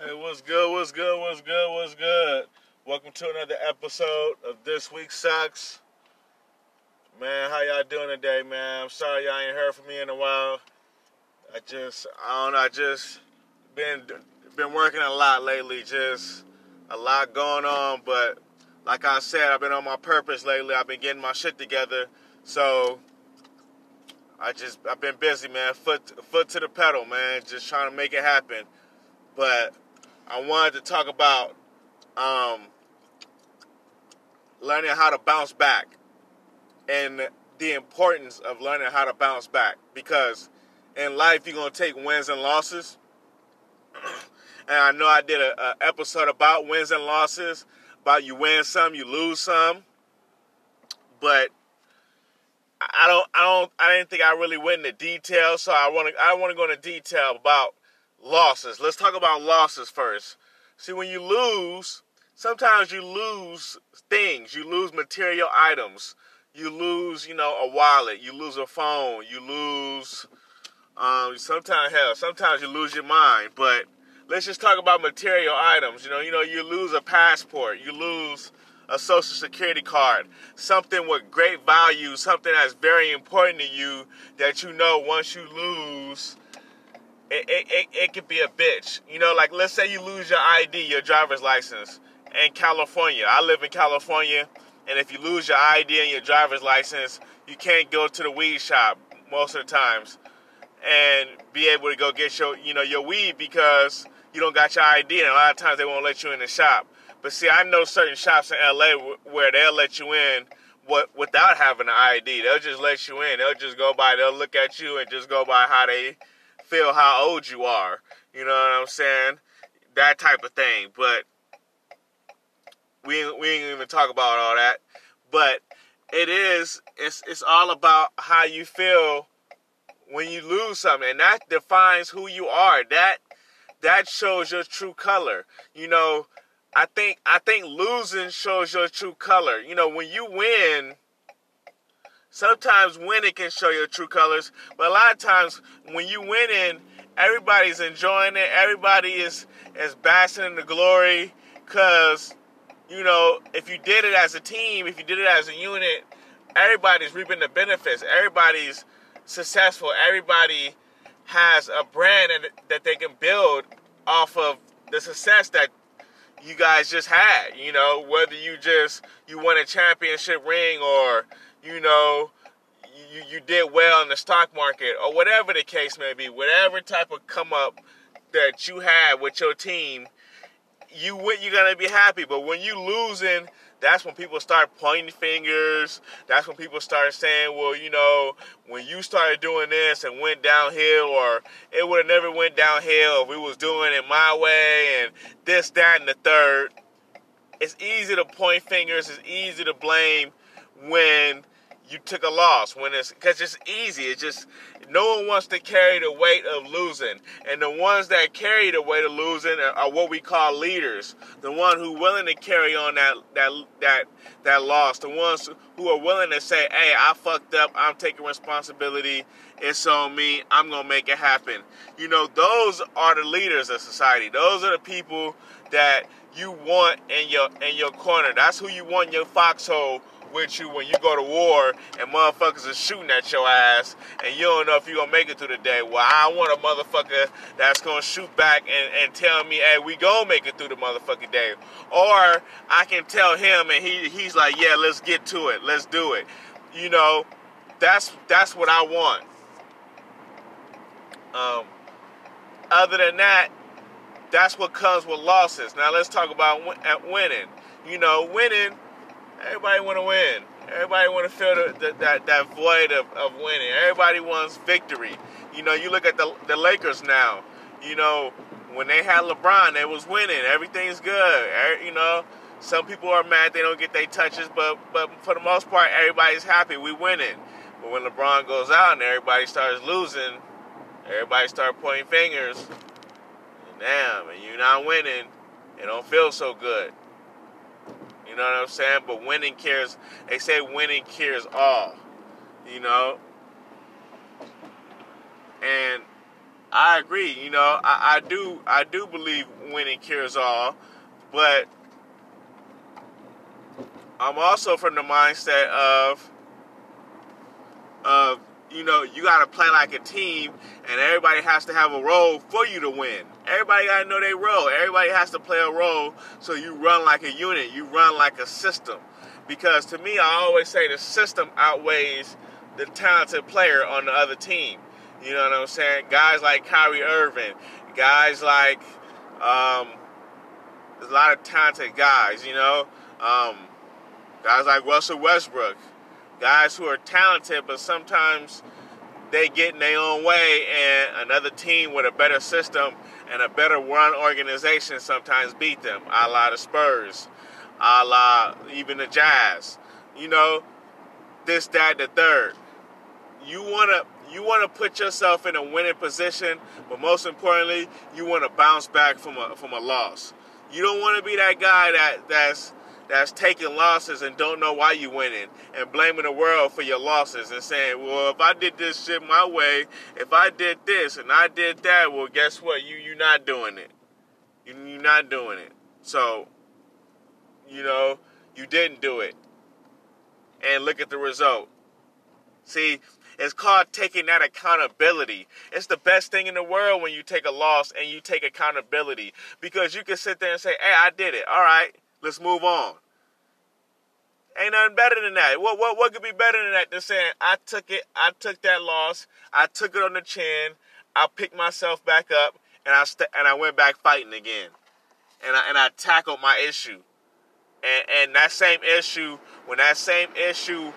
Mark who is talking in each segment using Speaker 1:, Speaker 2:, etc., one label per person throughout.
Speaker 1: Hey, what's good? What's good? What's good? What's good? Welcome to another episode of This Week Sucks. Man, how y'all doing today, man? I'm sorry y'all ain't heard from me in a while. I just, I don't know, I just been been working a lot lately. Just a lot going on, but like I said, I've been on my purpose lately. I've been getting my shit together, so I just I've been busy, man. Foot foot to the pedal, man. Just trying to make it happen. But I wanted to talk about um, learning how to bounce back and the importance of learning how to bounce back because in life you're gonna take wins and losses. and I know I did a, a episode about wins and losses, about you win some, you lose some, but I don't, I don't, I didn't think I really went into detail, so I want to, I want to go into detail about losses. Let's talk about losses first. See, when you lose, sometimes you lose things. You lose material items. You lose, you know, a wallet. You lose a phone. You lose, um, sometimes hell, sometimes you lose your mind. But let's just talk about material items. You know, you know, you lose a passport. You lose a social security card, something with great value, something that's very important to you that you know once you lose it, it, it, it could be a bitch. You know, like let's say you lose your ID, your driver's license in California. I live in California, and if you lose your ID and your driver's license, you can't go to the weed shop most of the times and be able to go get your, you know, your weed because you don't got your ID, and a lot of times they won't let you in the shop. But see, I know certain shops in LA where they'll let you in what without having an ID. They'll just let you in. They'll just go by. They'll look at you and just go by how they feel how old you are. You know what I'm saying? That type of thing. But we we ain't even talk about all that. But it is it's it's all about how you feel when you lose something, and that defines who you are. That that shows your true color. You know, I think I think losing shows your true color. You know, when you win Sometimes winning can show your true colors, but a lot of times when you win in, everybody's enjoying it. Everybody is is basking in the glory because you know if you did it as a team, if you did it as a unit, everybody's reaping the benefits. Everybody's successful. Everybody has a brand that they can build off of the success that you guys just had. You know, whether you just you won a championship ring or you know, you, you did well in the stock market or whatever the case may be, whatever type of come up that you had with your team, you you're gonna be happy. But when you losing, that's when people start pointing fingers. That's when people start saying, "Well, you know, when you started doing this and went downhill, or it would have never went downhill if we was doing it my way and this, that, and the third. It's easy to point fingers. It's easy to blame when you took a loss when it's because it's easy. It's just no one wants to carry the weight of losing, and the ones that carry the weight of losing are, are what we call leaders. The one who willing to carry on that that that that loss. The ones who are willing to say, "Hey, I fucked up. I'm taking responsibility. It's on me. I'm gonna make it happen." You know, those are the leaders of society. Those are the people that you want in your in your corner. That's who you want in your foxhole with you when you go to war and motherfuckers are shooting at your ass and you don't know if you're gonna make it through the day. Well, I want a motherfucker that's gonna shoot back and, and tell me, hey, we gonna make it through the motherfucking day. Or I can tell him and he he's like, yeah, let's get to it, let's do it. You know, that's that's what I want. Um, other than that, that's what comes with losses. Now let's talk about winning. You know, winning Everybody want to win. Everybody want to fill the, the, that that void of, of winning. Everybody wants victory. You know, you look at the the Lakers now. You know, when they had LeBron, they was winning. Everything's good. Er, you know, some people are mad they don't get their touches, but but for the most part, everybody's happy. We winning. But when LeBron goes out and everybody starts losing, everybody start pointing fingers. Damn, and you're not winning. It don't feel so good. Know what I'm saying? But winning cares. They say winning cures all. You know. And I agree. You know, I, I do I do believe winning cures all, but I'm also from the mindset of of you know you got to play like a team, and everybody has to have a role for you to win. Everybody got to know their role. Everybody has to play a role, so you run like a unit. You run like a system. Because to me, I always say the system outweighs the talented player on the other team. You know what I'm saying? Guys like Kyrie Irving, guys like um, there's a lot of talented guys. You know, um, guys like Russell Westbrook, guys who are talented, but sometimes they get in their own way, and another team with a better system and a better run organization sometimes beat them, a la the Spurs, a la even the Jazz. You know, this, that, the third. You wanna you want to put yourself in a winning position, but most importantly, you want to bounce back from a from a loss. You don't want to be that guy that that's that's taking losses and don't know why you winning and blaming the world for your losses and saying, "Well, if I did this shit my way, if I did this and I did that, well, guess what? You you're not doing it. You, you're not doing it. So, you know, you didn't do it, and look at the result. See, it's called taking that accountability. It's the best thing in the world when you take a loss and you take accountability because you can sit there and say, "Hey, I did it. All right, let's move on." Ain't nothing better than that. What what what could be better than that than saying I took it, I took that loss, I took it on the chin, I picked myself back up, and I st- and I went back fighting again, and I and I tackled my issue, and and that same issue when that same issue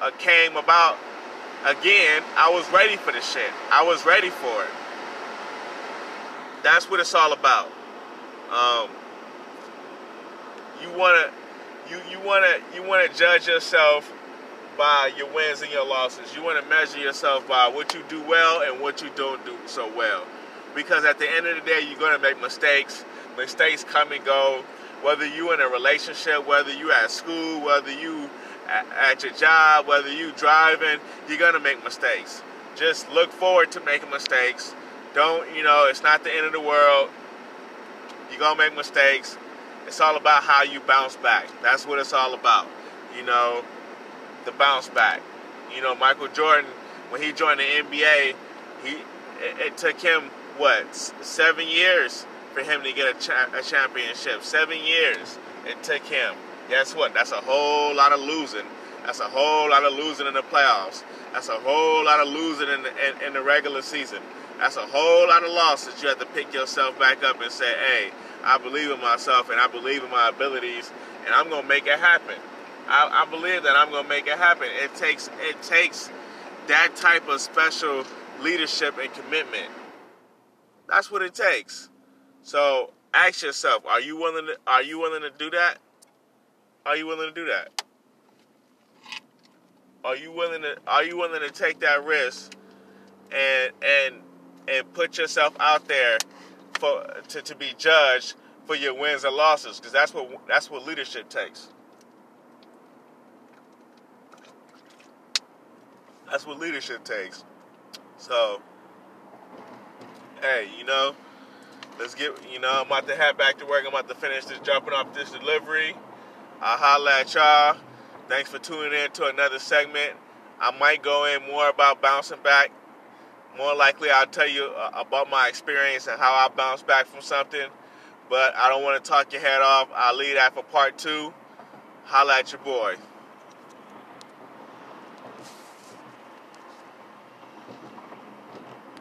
Speaker 1: uh, came about again, I was ready for the shit. I was ready for it. That's what it's all about. Um, you wanna, you you wanna you wanna judge yourself by your wins and your losses. You wanna measure yourself by what you do well and what you don't do so well. Because at the end of the day, you're gonna make mistakes. Mistakes come and go. Whether you in a relationship, whether you at school, whether you at your job, whether you driving, you're gonna make mistakes. Just look forward to making mistakes. Don't, you know, it's not the end of the world. You're gonna make mistakes. It's all about how you bounce back. That's what it's all about. You know, the bounce back. You know, Michael Jordan, when he joined the NBA, he it, it took him what seven years for him to get a, cha- a championship. Seven years it took him. Guess what? That's a whole lot of losing. That's a whole lot of losing in the playoffs. That's a whole lot of losing in the, in, in the regular season. That's a whole lot of losses. You have to pick yourself back up and say, hey, I believe in myself and I believe in my abilities and I'm to make it happen. I, I believe that I'm to make it happen. It takes it takes that type of special leadership and commitment. That's what it takes. So ask yourself, are you willing to are you willing to do that? Are you willing to do that? Are you willing to Are you willing to take that risk and and and put yourself out there for to, to be judged for your wins and losses? Because that's what that's what leadership takes. That's what leadership takes. So, hey, you know, let's get, you know, I'm about to head back to work. I'm about to finish this, dropping off this delivery. I'll holla at y'all. Thanks for tuning in to another segment. I might go in more about bouncing back. More likely, I'll tell you uh, about my experience and how I bounce back from something. But I don't want to talk your head off. I'll leave that for part two. Holla at your boy.